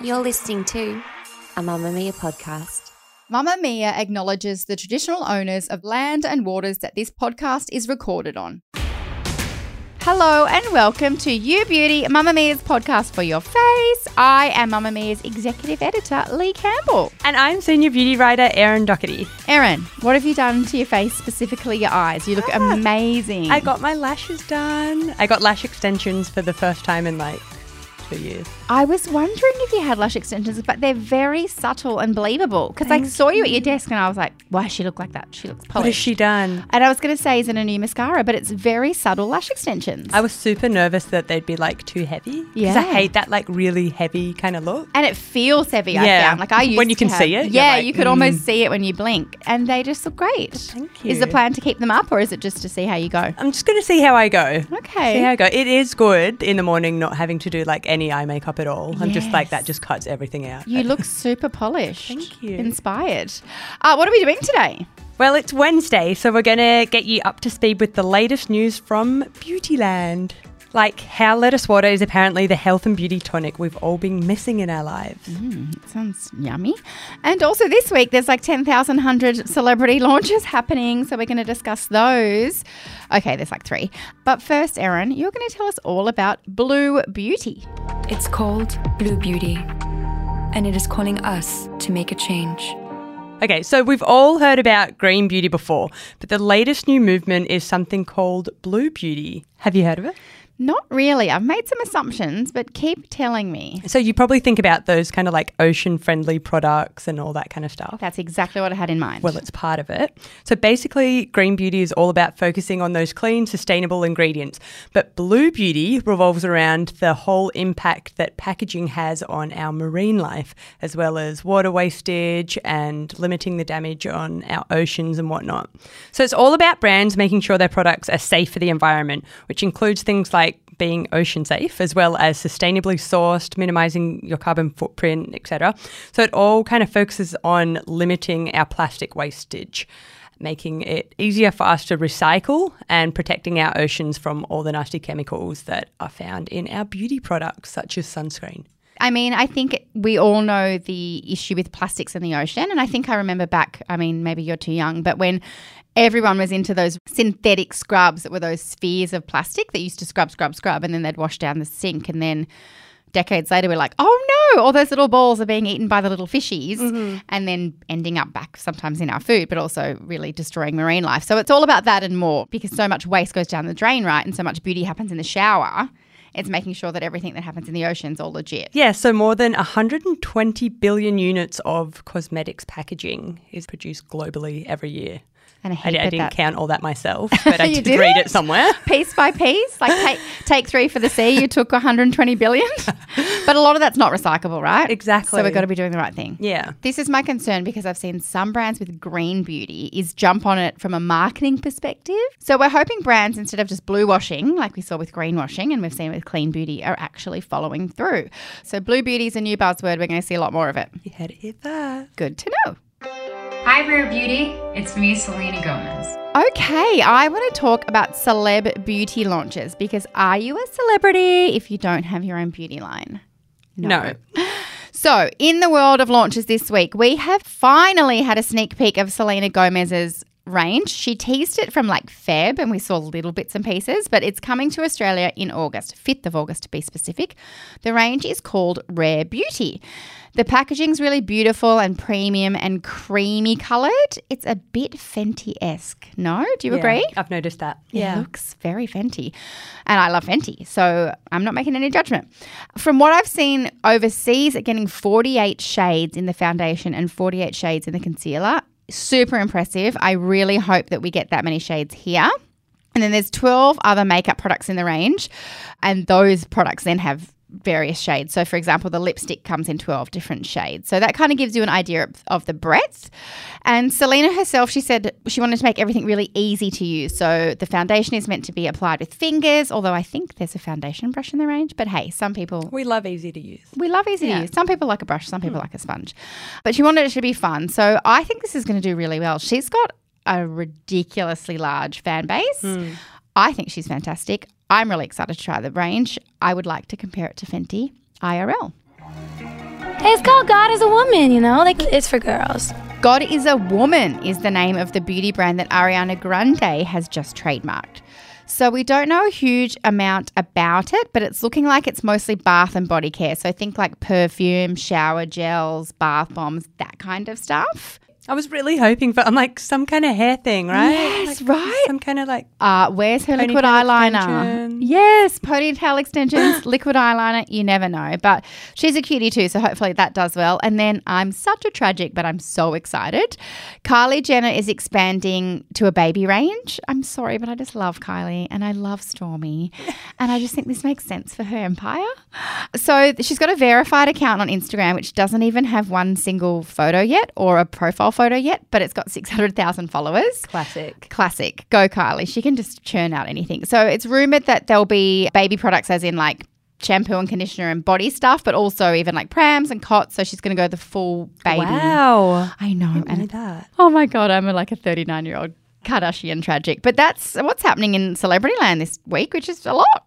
You're listening to a Mamamia podcast. Mamamia acknowledges the traditional owners of land and waters that this podcast is recorded on. Hello and welcome to You Beauty, Mamamia's podcast for your face. I am Mamamia's executive editor, Leigh Campbell. And I'm senior beauty writer Erin Docherty. Erin, what have you done to your face, specifically your eyes? You look Ah, amazing. I got my lashes done. I got lash extensions for the first time in like two years. I was wondering if you had lash extensions, but they're very subtle and believable. Because I saw you at your desk and I was like, why does she look like that? She looks polished. What has she done? And I was going to say, is it a new mascara? But it's very subtle lash extensions. I was super nervous that they'd be like too heavy. Because Yeah. I hate that like really heavy kind of look. and it feels heavy. I Yeah. found like I used When you can have- see it, Yeah, like, you could mm. almost see it when you blink, and they just look great. Thank you. Is the plan to keep them up, or is it just to see how you go? I'm just going to see how I go. Okay. See how I go. It is good in the morning not having to do like any eye makeup at all. I'm just like, that just cuts everything out. You look super polished. Thank you. Inspired. Uh, what are we doing today? Well, it's Wednesday, so we're going to get you up to speed with the latest news from Beautyland. Like how lettuce water is apparently the health and beauty tonic we've all been missing in our lives. Sounds yummy. And also this week, there's like 10,100 celebrity launches happening. So we're going to discuss those. Okay, there's like three. But first, Erin, you're going to tell us all about Blue Beauty. It's called Blue Beauty, and it is calling us to make a change. Okay, so we've all heard about green beauty before, but the latest new movement is something called blue beauty. Have you heard of it? Not really. I've made some assumptions, but keep telling me. So you probably think about those kind of like ocean friendly products and all that kind of stuff. That's exactly what I had in mind. Well, it's part of it. So basically, green beauty is all about focusing on those clean, sustainable ingredients. But blue beauty revolves around the whole impact that packaging has on our marine life, as well as water wastage and limiting the damage on our oceans and whatnot. So it's all about brands making sure their products are safe for the environment, which includes things like being ocean safe as well as sustainably sourced minimizing your carbon footprint etc so it all kind of focuses on limiting our plastic wastage making it easier for us to recycle and protecting our oceans from all the nasty chemicals that are found in our beauty products such as sunscreen I mean, I think we all know the issue with plastics in the ocean. And I think I remember back, I mean, maybe you're too young, but when everyone was into those synthetic scrubs that were those spheres of plastic that used to scrub, scrub, scrub, and then they'd wash down the sink. And then decades later, we're like, oh no, all those little balls are being eaten by the little fishies mm-hmm. and then ending up back sometimes in our food, but also really destroying marine life. So it's all about that and more because so much waste goes down the drain, right? And so much beauty happens in the shower. It's making sure that everything that happens in the ocean is all legit. yeah so more than 120 billion units of cosmetics packaging is produced globally every year And I I, hate I didn't that- count all that myself but i did did read it? it somewhere piece by piece. Like take take three for the sea, you took 120 billion, but a lot of that's not recyclable, right? Exactly. So we've got to be doing the right thing. yeah This is my concern because I've seen some brands with green beauty is jump on it from a marketing perspective. So we're hoping brands instead of just blue washing, like we saw with greenwashing and we've seen with clean beauty, are actually following through. So blue beauty is a new buzzword. We're going to see a lot more of it. you had to hear that Good to know. Hi, Rare Beauty. It's me, Selena Gomez. Okay, I want to talk about celeb beauty launches because are you a celebrity if you don't have your own beauty line? no. So, in the world of launches this week, we have finally had a sneak peek of Selena Gomez's range. She teased it from like Feb and we saw little bits and pieces, but it's coming to Australia in August, 5th of August to be specific. The range is called Rare Beauty. The packaging's really beautiful and premium and creamy coloured. It's a bit Fenty esque. No? Do you Yeah, agree? I've noticed that. It looks very Fenty. And I love Fenty, so I'm not making any judgment. From what I've seen overseas, at getting 48 shades in the foundation and 48 shades in the concealer, super impressive. I really hope that we get that many shades here. And then there's 12 other makeup products in the range. And those products then have various shades. So, for example, the lipstick comes in 12 different shades. So, that kind of gives you an idea of, of, the breadth. And Selena herself, she said she wanted to make everything really easy to use. So, the foundation is meant to be applied with fingers, although I think there's a foundation brush in the range. But hey, some people. We love easy to use. We love easy yeah. to use. Some people like a brush, some people mm. like a sponge. But she wanted it to be fun. So, I think this is going to do really well. She's got a ridiculously large fan base. Mm. I think she's fantastic. I'm really excited to try the range. I would like to compare it to Fenty IRL. It's called God is a Woman, you know? Like it's for girls. God is a Woman is the name of the beauty brand that Ariana Grande has just trademarked. So we don't know a huge amount about it, but it's looking like it's mostly bath and body care. So think like perfume, shower gels, bath bombs, that kind of stuff. I was really hoping for, I'm like, some kind of hair thing, right? Yes, like, right. Some kind of like. Uh, where's her liquid eyeliner? Extension. Yes, ponytail extensions, liquid eyeliner. You never know. But she's a cutie too, so hopefully that does well. And then I'm such a tragic, but I'm so excited. Kylie Jenner is expanding to a baby range. I'm sorry, but I just love Kylie and I love Stormi, and I just think this makes sense for her empire. So she's got a verified account on Instagram, which doesn't even have one single photo yet or a profile photo yet, but it's got 600,000 followers. Classic. Classic. Go Kylie. She can just churn out anything. So it's rumored that there'll be baby products, as in like shampoo and conditioner and body stuff, but also even like prams and cots. So she's going to go the full baby. Wow. I know. I and that. Oh my God, I'm like a 39 year old Kardashian tragic. But that's what's happening in celebrity land this week, which is a lot.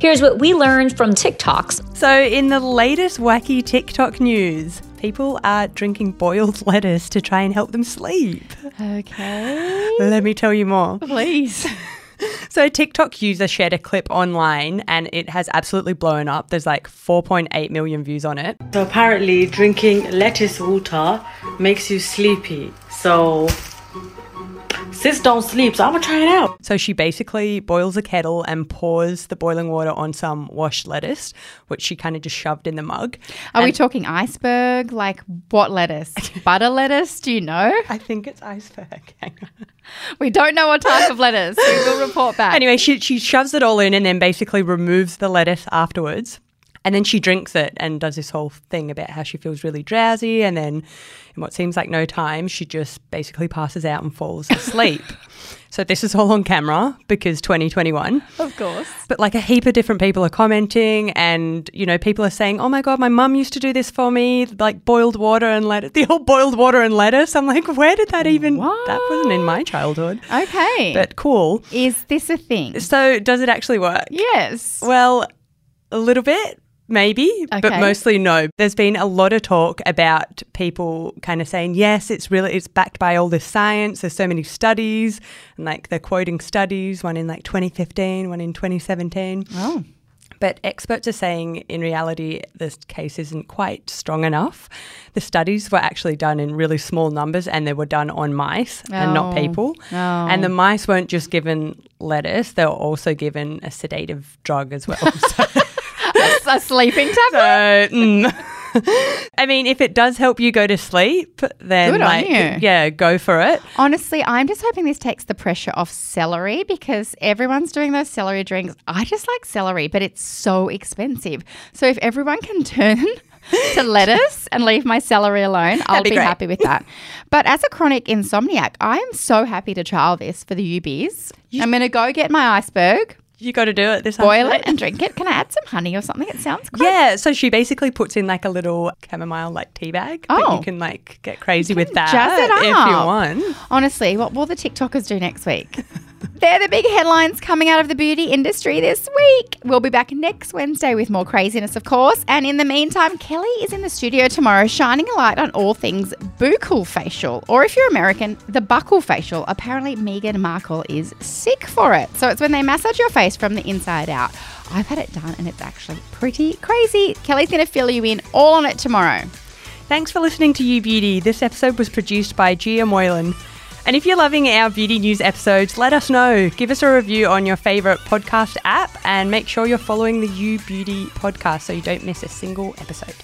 Here's what we learned from TikToks. So, in the latest wacky TikTok news, people are drinking boiled lettuce to try and help them sleep. Okay. Let me tell you more. Please. So, TikTok user shared a clip online and it has absolutely blown up. There's like 4.8 million views on it. So, apparently, drinking lettuce water makes you sleepy. So, sis don't sleep, so I'm gonna try it out. So she basically boils a kettle and pours the boiling water on some washed lettuce, which she kind of just shoved in the mug. Are and we talking iceberg? Like what lettuce? Butter lettuce? Do you know? I think it's iceberg. we don't know what type of lettuce. We will report back. Anyway, she she shoves it all in and then basically removes the lettuce afterwards. And then she drinks it and does this whole thing about how she feels really drowsy. And then, in what seems like no time, she just basically passes out and falls asleep. so, this is all on camera because 2021. Of course. But like a heap of different people are commenting, and, you know, people are saying, oh my God, my mum used to do this for me, like boiled water and lettuce, the old boiled water and lettuce. I'm like, where did that even, what? that wasn't in my childhood. Okay. But cool. Is this a thing? So, does it actually work? Yes. Well, a little bit maybe, okay. but mostly no. There's been a lot of talk about people kind of saying, yes, it's really, it's backed by all this science. There's so many studies, and like they're quoting studies, one in like 2015, one in 2017. Oh. But experts are saying in reality, this case isn't quite strong enough. The studies were actually done in really small numbers and they were done on mice oh. and not oh. people. Oh. And the oh. mice weren't just given lettuce, they were also given a sedative drug as well. So a sleeping tablet. So, mm. I mean, if it does help you go to sleep, then Good like, yeah, go for it. Honestly, I'm just hoping this takes the pressure off celery because everyone's doing those celery drinks. I just like celery, but it's so expensive. So if everyone can turn to lettuce and leave my celery alone, I'll be, be happy with that. But as a chronic insomniac, I am so happy to trial this for the UBs. I'm going to go get my iceberg you got to do it this boil it and drink it. Can i add some honey or something? It sounds great. Yeah so she basically puts in like a little chamomile like tea bag oh you can like get crazy with that jazz it up. if you want. Honestly what will the tiktokers do next week They're the big headlines coming out of the beauty industry this week. We'll be back next Wednesday with more craziness, of course. And in the meantime, Kelly is in the studio tomorrow shining a light on all things buccal facial. Or if you're American, the buckle facial. Apparently, Meghan Markle is sick for it. So it's when they massage your face from the inside out. I've had it done and it's actually pretty crazy. Kelly's going to fill you in all on it tomorrow. Thanks for listening to You Beauty. This episode was produced by Gia Moylan. And if you're loving our beauty news episodes, let us know. Give us a review on your favourite podcast app and make sure you're following the You Beauty podcast so you don't miss a single episode.